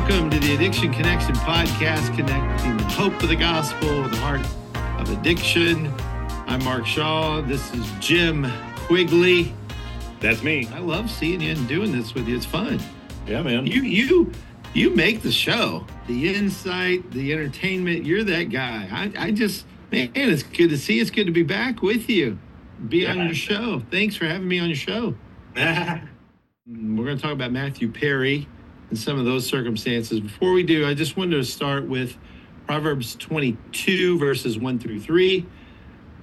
Welcome to the Addiction Connection podcast, connecting the hope of the gospel with the heart of addiction. I'm Mark Shaw. This is Jim Quigley. That's me. I love seeing you and doing this with you. It's fun. Yeah, man. You you you make the show, the insight, the entertainment. You're that guy. I, I just man, it's good to see. you. It's good to be back with you. Be on Yeah. your show. Thanks for having me on your show. We're going to talk about Matthew Perry and some of those circumstances. Before we do, I just wanted to start with Proverbs 22, verses 1 through 3.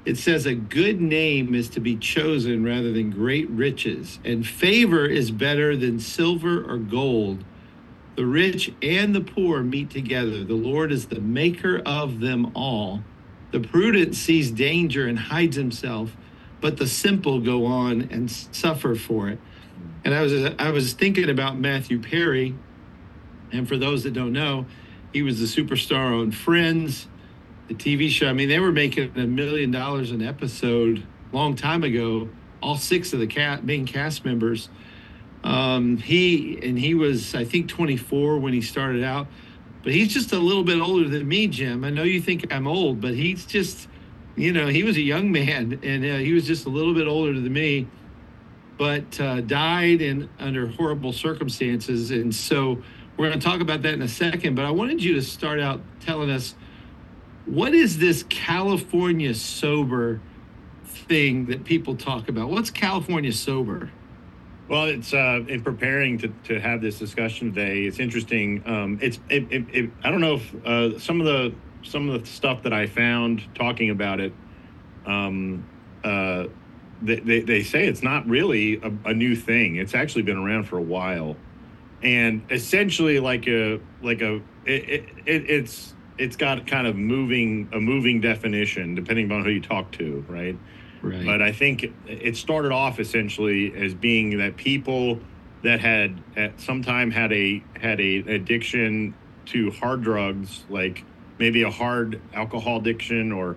It says, A good name is to be chosen rather than great riches, and favor is better than silver or gold. The rich and the poor meet together. The Lord is the maker of them all. The prudent sees danger and hides himself, but the simple go on and suffer for it. And I was I was thinking about Matthew Perry, and for those that don't know, he was the superstar on Friends, the TV show. I mean, they were making a million dollars an episode long time ago. All six of the cat main cast members. Um, he and he was I think 24 when he started out, but he's just a little bit older than me, Jim. I know you think I'm old, but he's just, you know, he was a young man and uh, he was just a little bit older than me but uh, died in under horrible circumstances. And so we're going to talk about that in a second. But I wanted you to start out telling us what is this California sober thing that people talk about? What's California sober? Well, it's uh, in preparing to, to have this discussion today. It's interesting. Um, it's it, it, it, I don't know if uh, some of the some of the stuff that I found talking about it. Um, uh, they, they, they say it's not really a, a new thing. It's actually been around for a while, and essentially like a like a it, it, it it's it's got kind of moving a moving definition depending on who you talk to, right? Right. But I think it started off essentially as being that people that had at some time had a had a addiction to hard drugs, like maybe a hard alcohol addiction or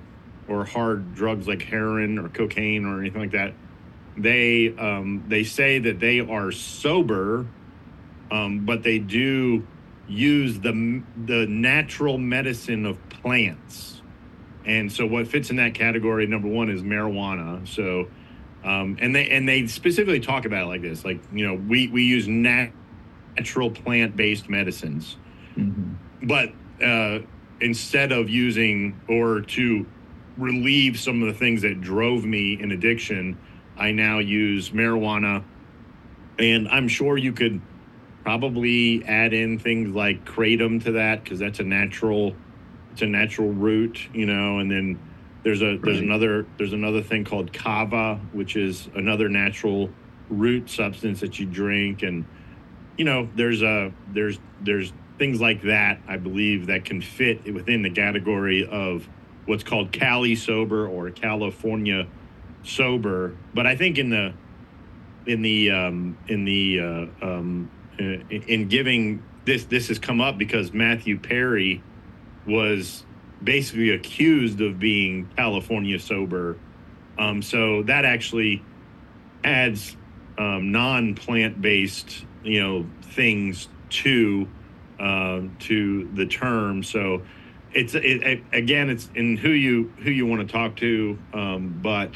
or hard drugs like heroin or cocaine or anything like that. They um, they say that they are sober, um, but they do use the the natural medicine of plants. And so what fits in that category number one is marijuana. So um, and they and they specifically talk about it like this, like you know, we we use nat- natural plant based medicines, Mhm. but uh, instead of using or to relieve some of the things that drove me in addiction, I now use marijuana, and I'm sure you could probably add in things like kratom to that because that's a natural, it's a natural root, you know, and then there's a there's Right. another there's another thing called kava, which is another natural root substance that you drink, and you know there's a there's there's things like that I believe that can fit within the category of what's called Cali sober or California sober. But I think in the in the um, in the uh, um, uh, in giving this this has come up because Matthew Perry was basically accused of being California sober. Um, so that actually adds um, non plant based you know things to uh, to the term. So it's it, it, again it's in who you who you want to talk to, um, but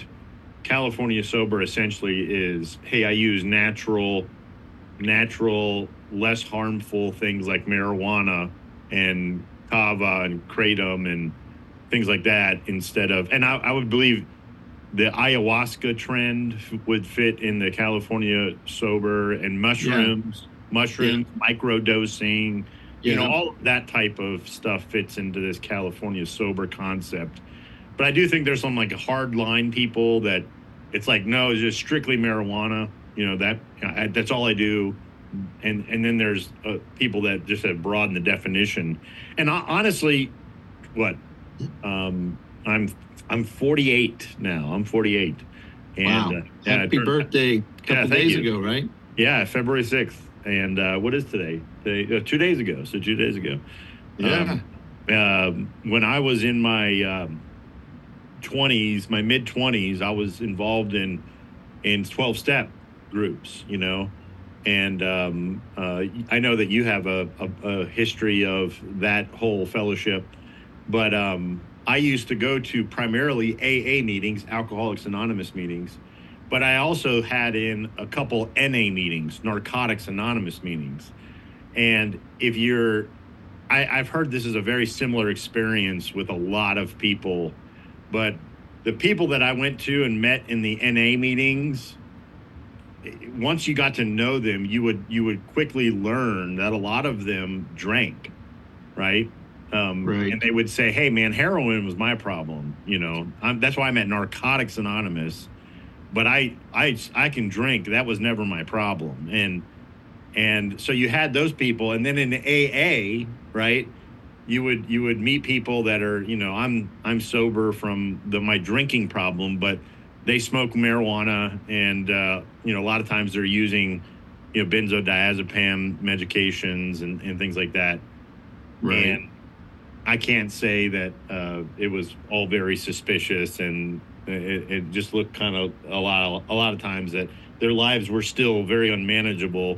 California sober essentially is hey I use natural natural less harmful things like marijuana and kava and kratom and things like that instead of and I, I would believe the ayahuasca trend would fit in the California sober and mushrooms, mushrooms, micro dosing, you know, all that type of stuff fits into this California sober concept. But I do think there's some like hard line people that it's like, no, it's just strictly marijuana. You know, that I, that's all I do. And and then there's uh, people that just have broadened the definition. And ho- honestly, what um, I'm I'm 48 now. I'm 48. And wow. uh, yeah, Happy turned- birthday a couple thank days you. ago, right? Yeah, February 6th. And uh, what is today? Today uh, two days ago. So two days ago. Yeah. Um, um, when I was in my um, 20s, my mid 20s, I was involved in in 12 step groups, you know, and um, uh, I know that you have a, a, a, history of that whole fellowship, but um, I used to go to primarily AA meetings, Alcoholics Anonymous meetings, but I also had in a couple NA meetings, Narcotics Anonymous meetings. And if you're, I, I've heard this is a very similar experience with a lot of people, but the people that I went to and met in the NA meetings, once you got to know them, you would you would quickly learn that a lot of them drank, right? Um, right. And they would say, "Hey, man, heroin was my problem." You know, I'm, that's why I'm at Narcotics Anonymous. But I, I, I can drink. That was never my problem. And and so you had those people, and then in AA, right? You would you would meet people that are, you know, I'm I'm sober from the my drinking problem, but they smoke marijuana, and uh, you know, a lot of times they're using, you know, benzodiazepam medications and, and things like that. Right. And I can't say that uh, it was all very suspicious, and it, it just looked kind of a lot, a lot of times that their lives were still very unmanageable,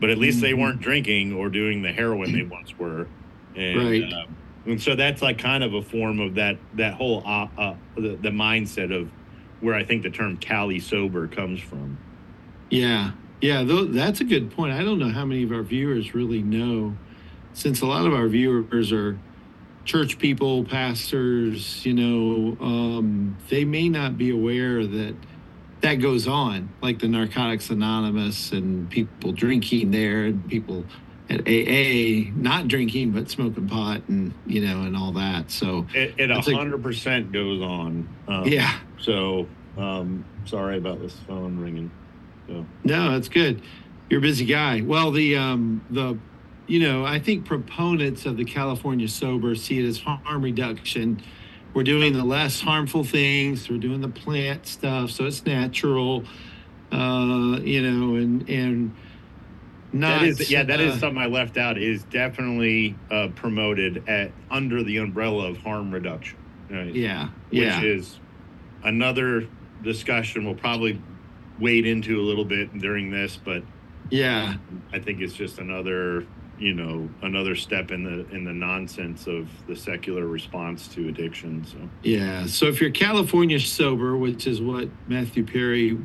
but at least mm-hmm. they weren't drinking or doing the heroin they once were, and, right. Uh, and so that's like kind of a form of that that whole uh, uh, the, the mindset of where I think the term Cali sober comes from. Yeah, yeah, that's a good point. I don't know how many of our viewers really know, since a lot of our viewers are church people, pastors, you know, um, they may not be aware that that goes on, like the Narcotics Anonymous and people drinking there and people at AA not drinking but smoking pot and you know and all that. So it, a hundred percent goes on. Um, yeah. So um, sorry about this phone ringing. So. No, that's good. You're a busy guy. Well, the um, the you know, I think proponents of the California sober see it as harm reduction. We're doing the less harmful things. We're doing the plant stuff, so it's natural. Uh, you know, and and not. That is, yeah, that uh, is something I left out. Is definitely uh, promoted at under the umbrella of harm reduction. Right? Yeah, which yeah. is another discussion we'll probably wade into a little bit during this, but yeah, I think it's just another you know another step in the in the nonsense of the secular response to addiction so. Yeah so if you're california sober which is what matthew perry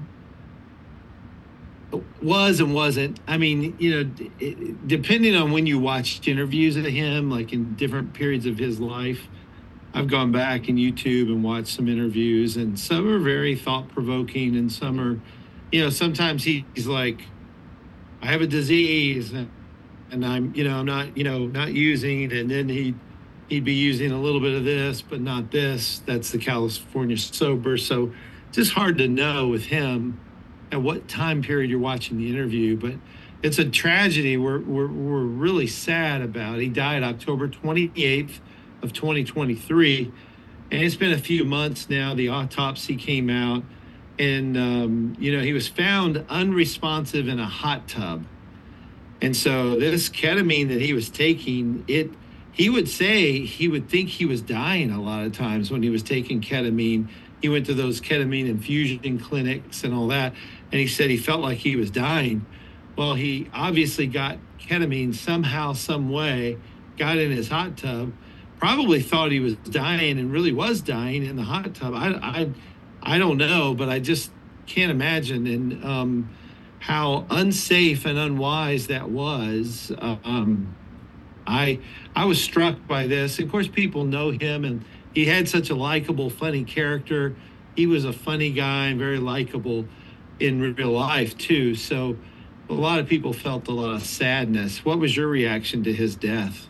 was and wasn't i mean you know depending on when you watched interviews of him like in different periods of his life i've gone back in youtube and watched some interviews and some are very thought-provoking and some are you know sometimes he's like i have a disease and I'm, you know, I'm not, you know, not using, it. and then he he'd be using a little bit of this, but not this. That's the California sober. So just hard to know with him at what time period you're watching the interview, but it's a tragedy we're, we're, we're really sad about. He died October 28th of 2023. And it's been a few months now. The autopsy came out and, um, you know, he was found unresponsive in a hot tub and so this ketamine that he was taking, it he would say he would think he was dying a lot of times when he was taking ketamine. He went to those ketamine infusion clinics and all that, and he said he felt like he was dying. Well, he obviously got ketamine somehow, some way, got in his hot tub, probably thought he was dying and really was dying in the hot tub. I, I, I don't know, but I just can't imagine. And um, how unsafe and unwise that was. Um, I I was struck by this. Of course, people know him, and he had such a likable, funny character. He was a funny guy and very likable in real life too. So, a lot of people felt a lot of sadness. What was your reaction to his death?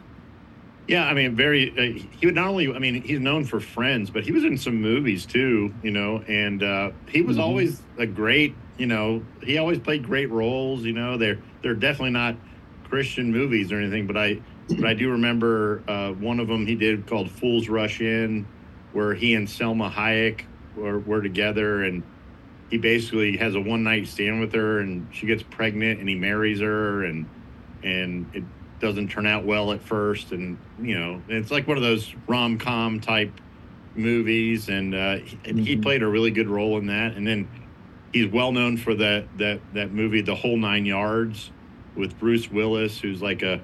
Yeah, I mean, very. Uh, he would not only. I mean, he's known for Friends, but he was in some movies too. You know, and uh, he was mm-hmm. always a great. You know, he always played great roles. You know, they're they're definitely not Christian movies or anything, but I but I do remember uh, one of them he did called Fools Rush In, where he and Salma Hayek were, were together, and he basically has a one night stand with her, and she gets pregnant, and he marries her, and and it doesn't turn out well at first, and you know it's like one of those rom com type movies, and uh, he, mm-hmm. he played a really good role in that. And then he's well known for that that that movie, The Whole Nine Yards, with Bruce Willis, who's like a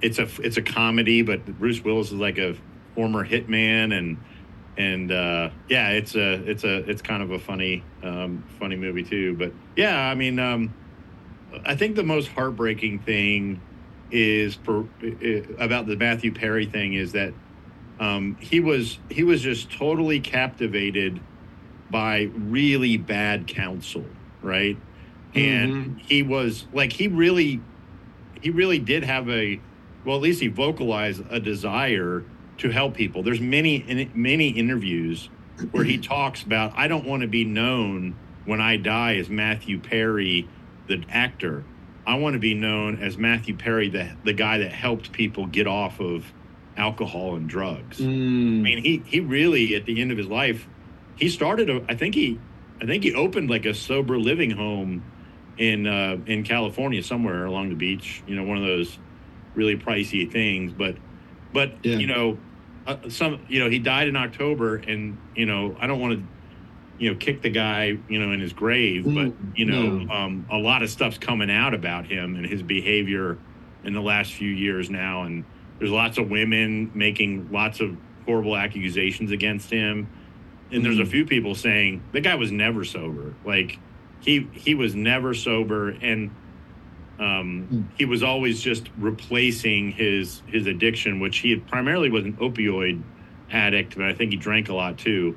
it's a it's a comedy, but Bruce Willis is like a former hitman and and uh, yeah, it's a it's a it's kind of a funny um, funny movie too. But yeah, I mean, um, I think the most heartbreaking thing is for about the Matthew Perry thing is that um, he was he was just totally captivated by really bad counsel, right? And mm-hmm. he was like he really he really did have a well at least he vocalized a desire to help people. There's many many interviews where he talks about I don't want to be known when I die as Matthew Perry, the actor. I want to be known as Matthew Perry, the the guy that helped people get off of alcohol and drugs. Mm. I mean, he he really at the end of his life, he started. A, I think he, I think he opened like a sober living home in uh, in California somewhere along the beach. You know, one of those really pricey things. But but yeah. you know, uh, some you know he died in October, and you know I don't want to you know kick the guy you know in his grave, but mm, you know no. um, a lot of stuff's coming out about him and his behavior in the last few years now, and there's lots of women making lots of horrible accusations against him, and there's a mm. few people saying the guy was never sober, like he he was never sober and um, mm. he was always just replacing his his addiction, which he primarily was an opioid addict, but I think he drank a lot too.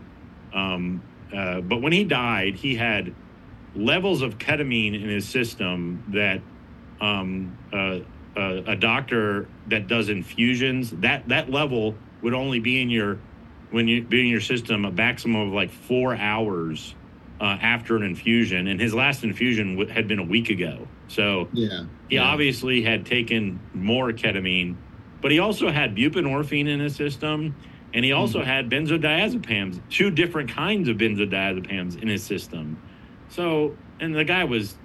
Um, uh, but when he died, he had levels of ketamine in his system that um, uh, uh, a doctor that does infusions that that level would only be in your when you be in your system a maximum of like four hours uh, after an infusion, and his last infusion w- had been a week ago. So yeah, he yeah. obviously had taken more ketamine, but he also had buprenorphine in his system, and he also mm had benzodiazepams, two different kinds of benzodiazepams in his system. So, and the guy was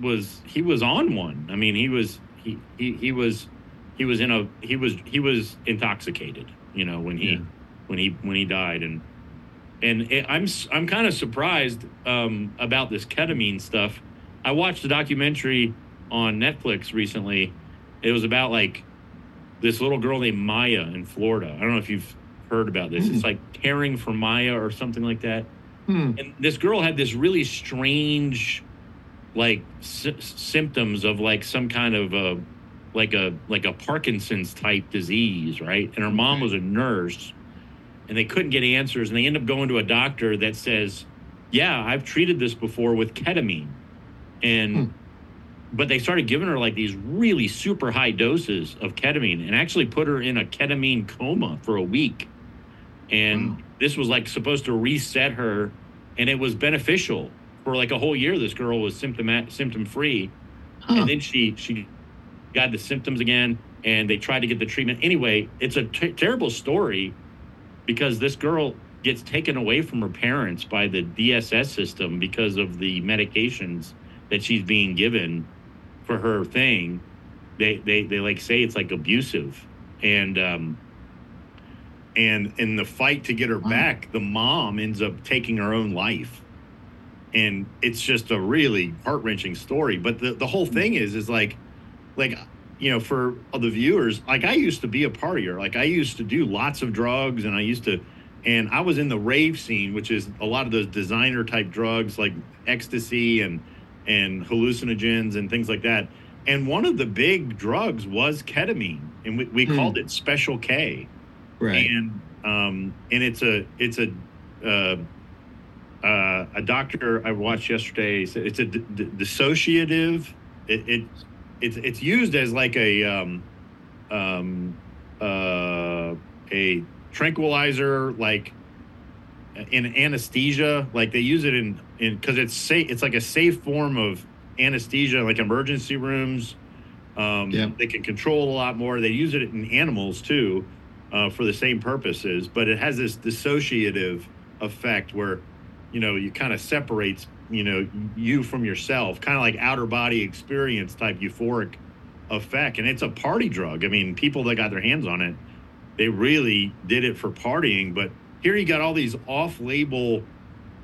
was he was on one. I mean, he was he he, he was he was in a he was he was intoxicated. You know when he yeah. When he when he died and and it, I'm I'm kind of surprised um, about this ketamine stuff. I watched a documentary on Netflix recently. It was about like this little girl named Maya in Florida. I don't know if you've heard about this. Mm. It's like caring for Maya or something like that. Mm. And this girl had this really strange, like sy- symptoms of like some kind of a, like a like a Parkinson's type disease, right? And her mom was a nurse and they couldn't get answers and they end up going to a doctor that says yeah i've treated this before with ketamine and hmm. but they started giving her like these really super high doses of ketamine and actually put her in a ketamine coma for a week and wow. this was like supposed to reset her and it was beneficial for like a whole year this girl was symptom symptom free huh. and then she she got the symptoms again and they tried to get the treatment anyway it's a t- terrible story because this girl gets taken away from her parents by the DSS system because of the medications that she's being given for her thing. They they they like say it's like abusive, and um, and in the fight to get her wow. back, the mom ends up taking her own life, and it's just a really heart wrenching story. But the the whole thing is is like like you know, for the viewers, like I used to be a partier. Like I used to do lots of drugs and I used to, and I was in the rave scene, which is a lot of those designer type drugs like ecstasy and, and hallucinogens and things like that. And one of the big drugs was ketamine and we, we hmm. called it special K. Right. And, um, and it's a, it's a, uh, uh, a doctor I watched yesterday. Said it's a d- d- dissociative. It, it it's it's used as like a um, um, uh, a tranquilizer, like in anesthesia. Like they use it in in because it's safe. It's like a safe form of anesthesia, like emergency rooms. Um, yeah. They can control a lot more. They use it in animals too uh, for the same purposes, but it has this dissociative effect where you know you kind of separates you know you from yourself kind of like outer body experience type euphoric effect and it's a party drug i mean people that got their hands on it they really did it for partying but here you got all these off-label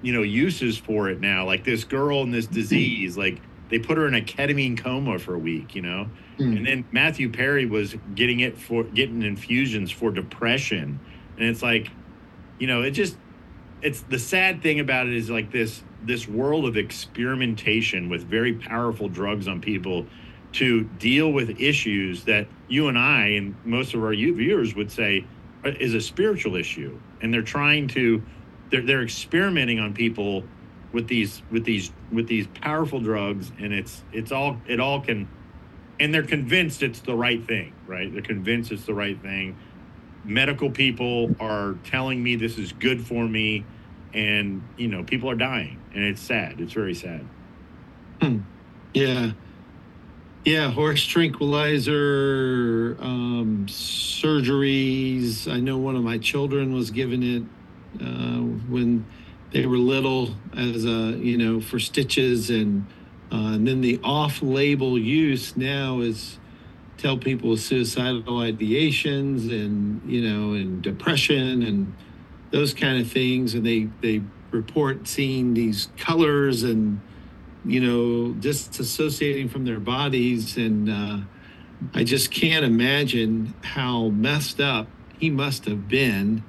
you know uses for it now. Like this girl and this Hmm. disease, like they put her in a ketamine coma for a week, you know. Mm. And then Matthew Perry was getting it for getting infusions for depression, and it's like, you know, it just it's the sad thing about it is like this this world of experimentation with very powerful drugs on people to deal with issues that you and I and most of our viewers would say uh, is a spiritual issue, and they're trying to they're they're experimenting on people with these with these with these powerful drugs, and it's it's all it all can, and they're convinced it's the right thing, right? They're convinced it's the right thing. Medical people are telling me this is good for me, and you know people are dying, and it's sad. It's very sad. Yeah. Yeah, horse tranquilizer, um, surgeries. I know one of my children was given it uh, when they were little as a, you know, for stitches. And, uh, and then the off label use now is tell people suicidal ideations and, you know, and depression and those kind of things. And they, they report seeing these colors and, you know, disassociating from their bodies. And uh, I just can't imagine how messed up he must have been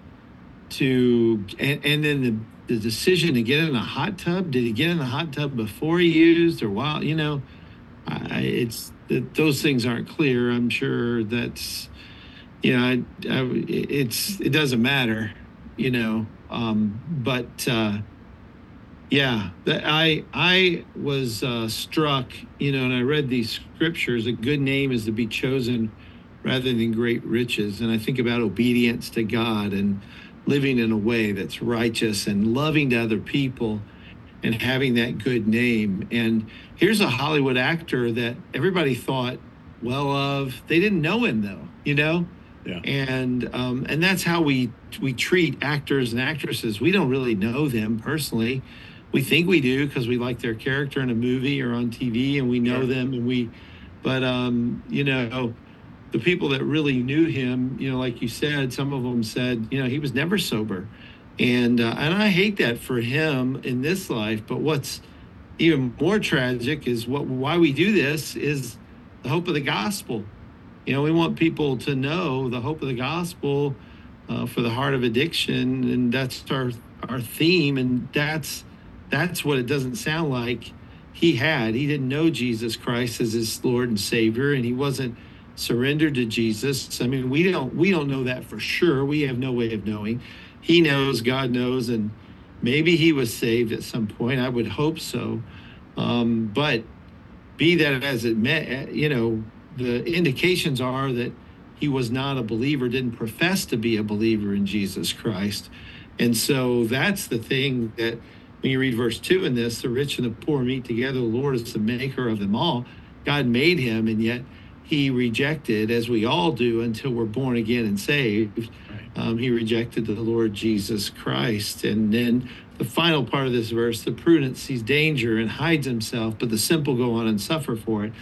to, and, and then the, the decision to get in a hot tub. Did he get in the hot tub before he used or while, you know, I, it's, that those things aren't clear. I'm sure that's, you know, I, I, it's, it doesn't matter, you know, um, but, uh, yeah, that I I was uh, struck, you know, and I read these scriptures. A good name is to be chosen rather than great riches, and I think about obedience to God and living in a way that's righteous and loving to other people and having that good name. And here's a Hollywood actor that everybody thought well of. They didn't know him though, you know. Yeah. And um, and that's how we we treat actors and actresses. We don't really know them personally we think we do because we like their character in a movie or on TV and we know Sure. them and we but um you know the people that really knew him you know like you said some of them said you know he was never sober and uh, and I hate that for him in this life but what's even more tragic is what why we do this is the hope of the gospel you know we want people to know the hope of the gospel uh, for the heart of addiction and that's our our theme and that's that's what it doesn't sound like he had. He didn't know Jesus Christ as his Lord and Savior, and he wasn't surrendered to Jesus. I mean, we don't we don't know that for sure. We have no way of knowing. He knows, God knows, and maybe he was saved at some point. I would hope so. Um, but be that as it may, you know, the indications are that he was not a believer, didn't profess to be a believer in Jesus Christ. And so that's the thing that when you read verse 2 in this, the rich and the poor meet together. The Lord is the maker of them all. God made him, and yet he rejected, as we all do until we're born again and saved. Um, he rejected the Lord Jesus Christ. And then the final part of this verse the prudent sees danger and hides himself, but the simple go on and suffer for it.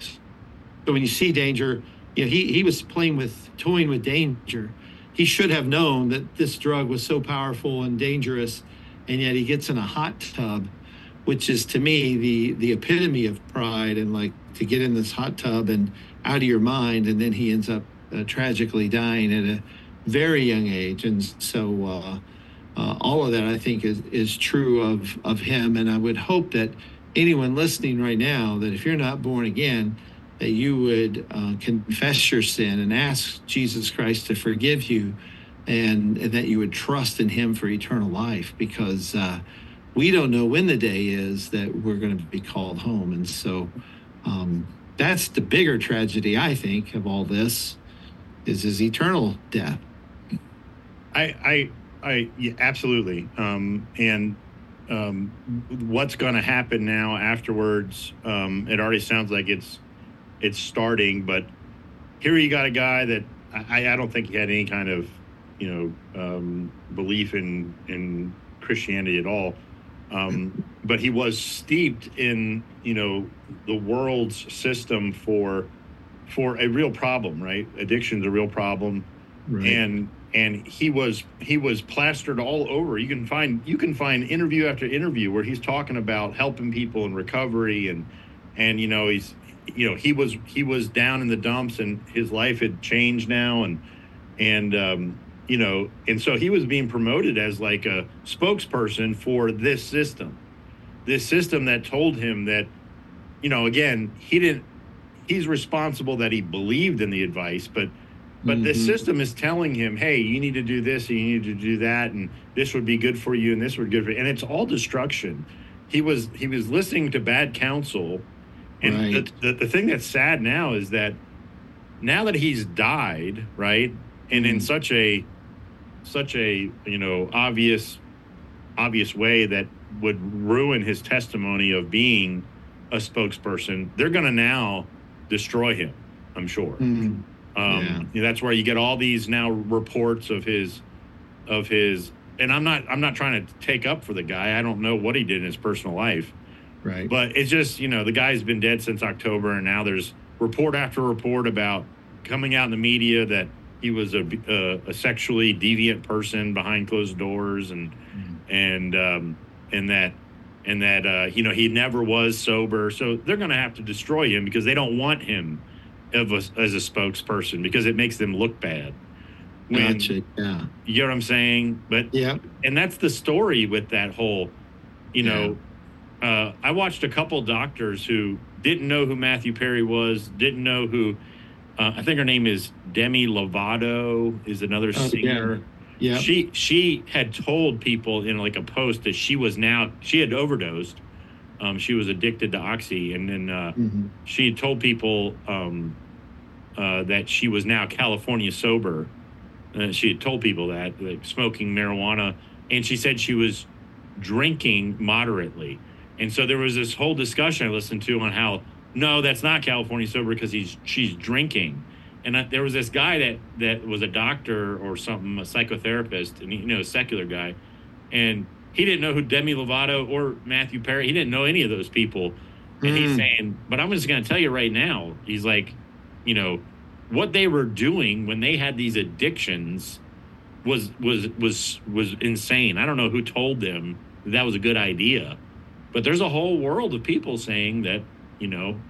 So when you see danger, you know, he, he was playing with, toying with danger. He should have known that this drug was so powerful and dangerous, and yet he gets in a hot tub, which is to me the the epitome of pride and like to get in this hot tub and out of your mind, and then he ends up uh, tragically dying at a very young age, and so uh, uh, all of that I think is is true of of him, and I would hope that anyone listening right now that if you're not born again that you would uh, confess your sin and ask Jesus Christ to forgive you, and, and that you would trust in Him for eternal life, because uh, we don't know when the day is that we're going to be called home, and so um, that's the bigger tragedy I think of all this is his eternal death. I, I, I, yeah, absolutely. Um, and um, what's going to happen now afterwards? Um, it already sounds like it's it's starting, but here you got a guy that I, I don't think he had any kind of you know um, belief in in Christianity at all. Um, but he was steeped in you know the world's system for for a real problem, right? Addiction's a real problem. right. and and he was he was plastered all over you can find you can find interview after interview where he's talking about helping people in recovery and and you know he's you know he was he was down in the dumps and his life had changed now and and um you know and so he was being promoted as like a spokesperson for this system this system that told him that you know again he didn't he's responsible that he believed in the advice but but mm-hmm. this system is telling him, hey, you need to do this and you need to do that, and this would be good for you, and this would be good for you. And it's all destruction. He was he was listening to bad counsel. And right. the, the, the thing that's sad now is that now that he's died, right? And in mm-hmm. such a such a, you know, obvious obvious way that would ruin his testimony of being a spokesperson, they're gonna now destroy him, I'm sure. Mm-hmm. Um, yeah. That's where you get all these now reports of his, of his, and I'm not, I'm not trying to take up for the guy. I don't know what he did in his personal life, right? But it's just, you know, the guy's been dead since October, and now there's report after report about coming out in the media that he was a, a, a sexually deviant person behind closed doors, and mm. and um, and that and that uh, you know he never was sober. So they're going to have to destroy him because they don't want him of a, as a spokesperson because it makes them look bad. When, gotcha. Yeah. You know what I'm saying? But yeah, and that's the story with that whole, you know, yeah. uh, I watched a couple doctors who didn't know who Matthew Perry was, didn't know who. Uh, I think her name is Demi Lovato, is another oh, singer. Yeah. She she had told people in like a post that she was now she had overdosed um, she was addicted to oxy, and then uh, mm-hmm. she had told people um, uh, that she was now California sober. Uh, she had told people that, like smoking marijuana, and she said she was drinking moderately. And so there was this whole discussion I listened to on how no, that's not California sober because he's she's drinking. And I, there was this guy that that was a doctor or something, a psychotherapist, and you know, a secular guy, and he didn't know who Demi Lovato or Matthew Perry. He didn't know any of those people. And mm. he's hmm. saying, but I'm just going to tell you right now. He's like, you know, what they were doing when they had these addictions was was was was insane. I don't know who told them that, that was a good idea, but there's a whole world of people saying that you know,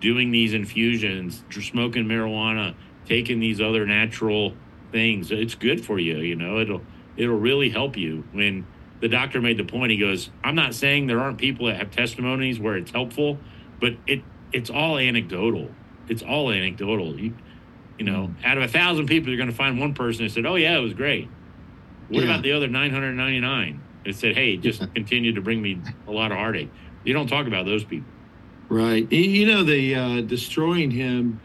doing these infusions, smoking marijuana, taking these other natural things, it's good for you. You know, it'll it'll really help you when the doctor made the point. He goes, "I'm not saying there aren't people that have testimonies where it's helpful, but it it's all anecdotal. It's all anecdotal. You, you know, mm. out of a thousand people, you're going to find one person that said, "Oh yeah, it was great." What yeah. about the other 999 that said, "Hey, just continue to bring me a lot of heartache"? You don't talk about those people, right? You know, the uh, destroying him.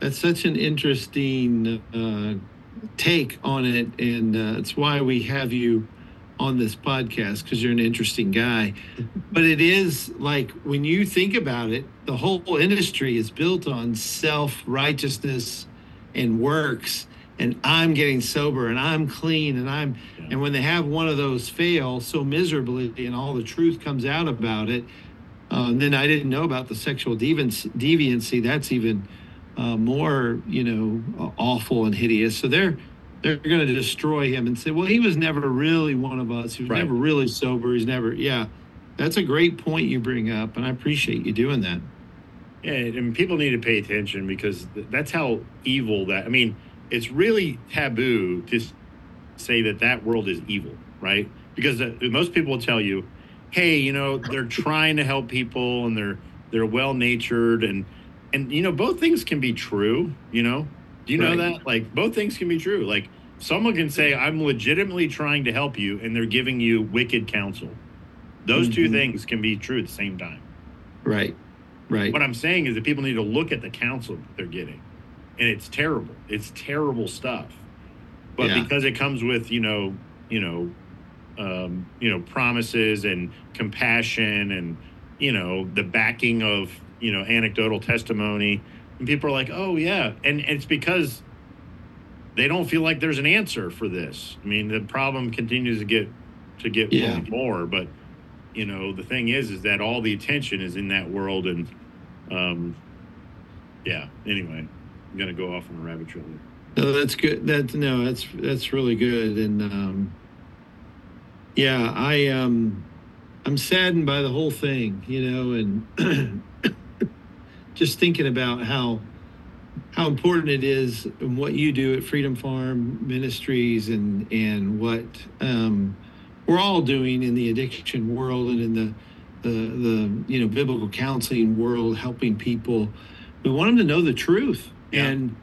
That's such an interesting uh, take on it, and uh, it's why we have you on this podcast because you're an interesting guy. but it is like when you think about it, the whole industry is built on self righteousness and works. And I'm getting sober and I'm clean and I'm, yeah. and when they have one of those fail so miserably and all the truth comes out about it, uh, then I didn't know about the sexual deviancy. deviancy. That's even uh, more, you know, awful and hideous. So they're, they're going to destroy him and say, well, he was never really one of us. He was right. never really sober. He's never, yeah. That's a great point you bring up, and I appreciate you doing that. Yeah, and people need to pay attention because that's how evil that. I mean, it's really taboo to say that that world is evil, right? Because most people will tell you, "Hey, you know, they're trying to help people and they're they're well natured and and you know both things can be true. You know, do you right. know that? Like both things can be true. Like someone can say, I'm legitimately trying to help you, and they're giving you wicked counsel. Those mm-hmm. two things can be true at the same time. Right. Right. What I'm saying is that people need to look at the counsel that they're getting. And it's terrible. It's terrible stuff. But yeah. because it comes with, you know, you know, um, you know, promises and compassion and, you know, the backing of, you know, anecdotal testimony, and people are like, "Oh yeah," and, and it's because they don't feel like there's an answer for this. I mean, the problem continues to get to get yeah. more, but you know, the thing is, is that all the attention is in that world, and um, yeah. Anyway, I'm gonna go off on a rabbit trail. No, that's good. That no, that's that's really good. And um, yeah, I um, I'm saddened by the whole thing, you know, and just thinking about how how important it is and what you do at Freedom Farm Ministries and and what um, we're all doing in the addiction world and in the the the you know biblical counseling world, helping people. We want them to know the truth Yeah. and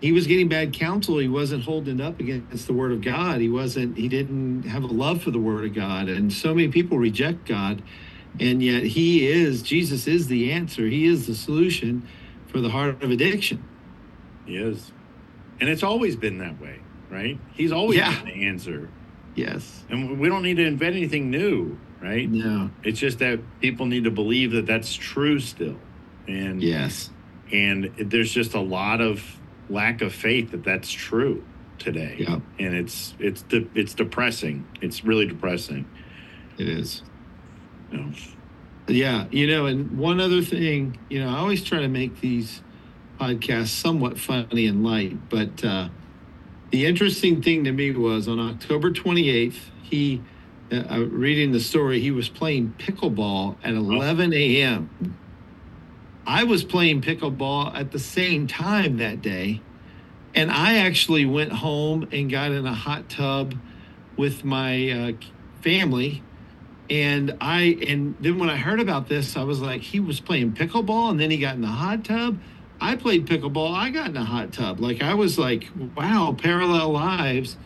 he was getting bad counsel. He wasn't holding up against the word of God. He wasn't, he didn't have a love for the word of God. And so many people reject God. And yet he is, Jesus is the answer. He is the solution for the heart of addiction. He is. And it's always been that way, right? He's always Yeah. been the answer. Yes. And we don't need to invent anything new, right? No. It's just that people need to believe that that's true still. And Yes. and there's just a lot of lack of faith that that's true today. Yeah, And it's it's de- it's depressing. It's really depressing. it is. You know? Yeah. You know, and one other thing, you know, I always try to make these podcasts somewhat funny and light, but uh, the interesting thing to me was on October 28th, he, uh, uh, reading the story, he was playing pickleball at 11 a.m. I was playing pickleball at the same time that day. And I actually went home and got in a hot tub with my uh, family. And I, and then when I heard about this, I was like, he was playing pickleball and then he got in the hot tub. I played pickleball. I got in a hot tub. Like I was like, wow, parallel lives.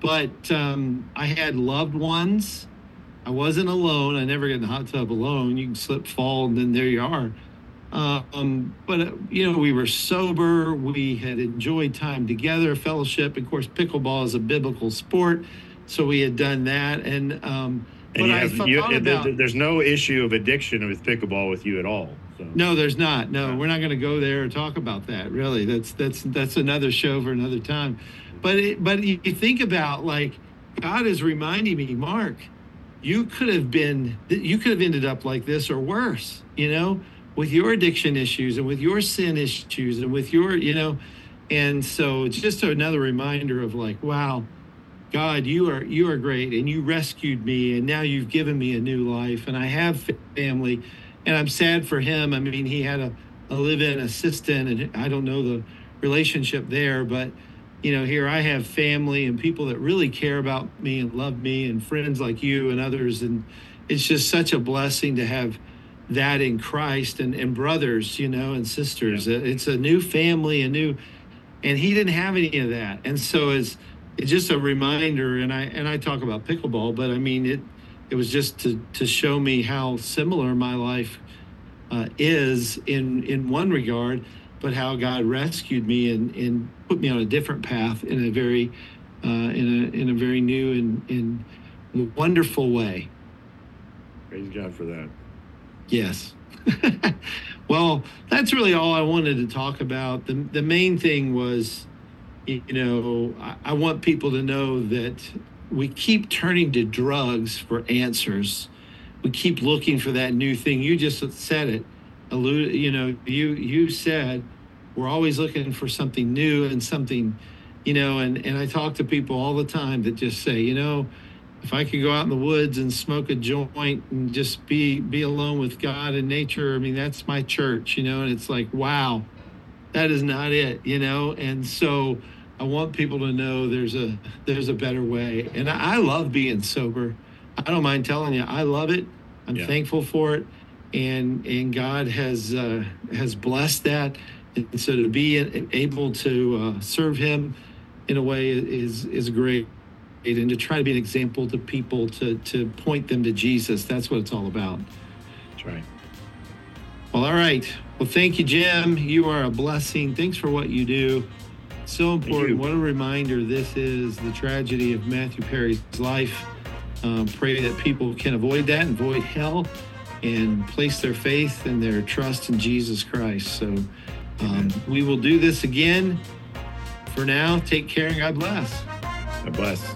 But um, I had loved ones. I wasn't alone. I never get in the hot tub alone. You can slip, fall, and then there you are. Um, but uh, you know, we were sober. We had enjoyed time together, fellowship. Of course, pickleball is a biblical sport, so we had done that. And um, And but you have, you, about there's no issue of addiction with pickleball with you at all. So. no, there's not. No, Yeah. we're not going to go there and talk about that. Really, that's that's that's another show for another time. But it, but you you think about like God is reminding me, Mark, you could have been you could have ended up like this or worse. You know, with your addiction issues and with your sin issues and with your you know, and so it's just another reminder of like, wow. God, you are you are great, and you rescued me, and now you've given me a new life, and I have family, and I'm sad for him. I mean, he had a, a live-in assistant, and I don't know the relationship there, but you know, here I have family and people that really care about me and love me, and friends like you and others, and it's just such a blessing to have that in Christ and and brothers, you know, and sisters. It's a new family, a new, and he didn't have any of that, and so it's it's just a reminder. And I and I talk about pickleball, but I mean it it was just to to show me how similar my life uh, is in in one regard, but how God rescued me and and put me on a different path in a very uh, in a in a very new and in wonderful way. Praise God for that. Yes. well, that's really all I wanted to talk about. The the main thing was, you know, I, I want people to know that we keep turning to drugs for answers. We keep looking for that new thing. You just said it. Allude, you know, you you said we're always looking for something new and something, you know, and and I talk to people all the time that just say, you know, if I could go out in the woods and smoke a joint and just be be alone with God and nature, I mean that's my church, you know, and it's like, wow, that is not it, you know, and so I want people to know there's a there's a better way, and I, I love being sober. I don't mind telling you, I love it. I'm Yeah. thankful for it, and and God has uh, has blessed that, and so to be able to uh, serve Him in a way is is great and to try to be an example to people to to point them to Jesus. That's what it's all about. That's right. Well, all right. Well, thank you, Jim. You are a blessing. Thanks for what you do. So important. What a reminder this is the tragedy of Matthew Perry's life. Um, pray that people can avoid that and avoid hell and place their faith and their trust in Jesus Christ. So um, we will do this again. For now, take care and God bless. God bless.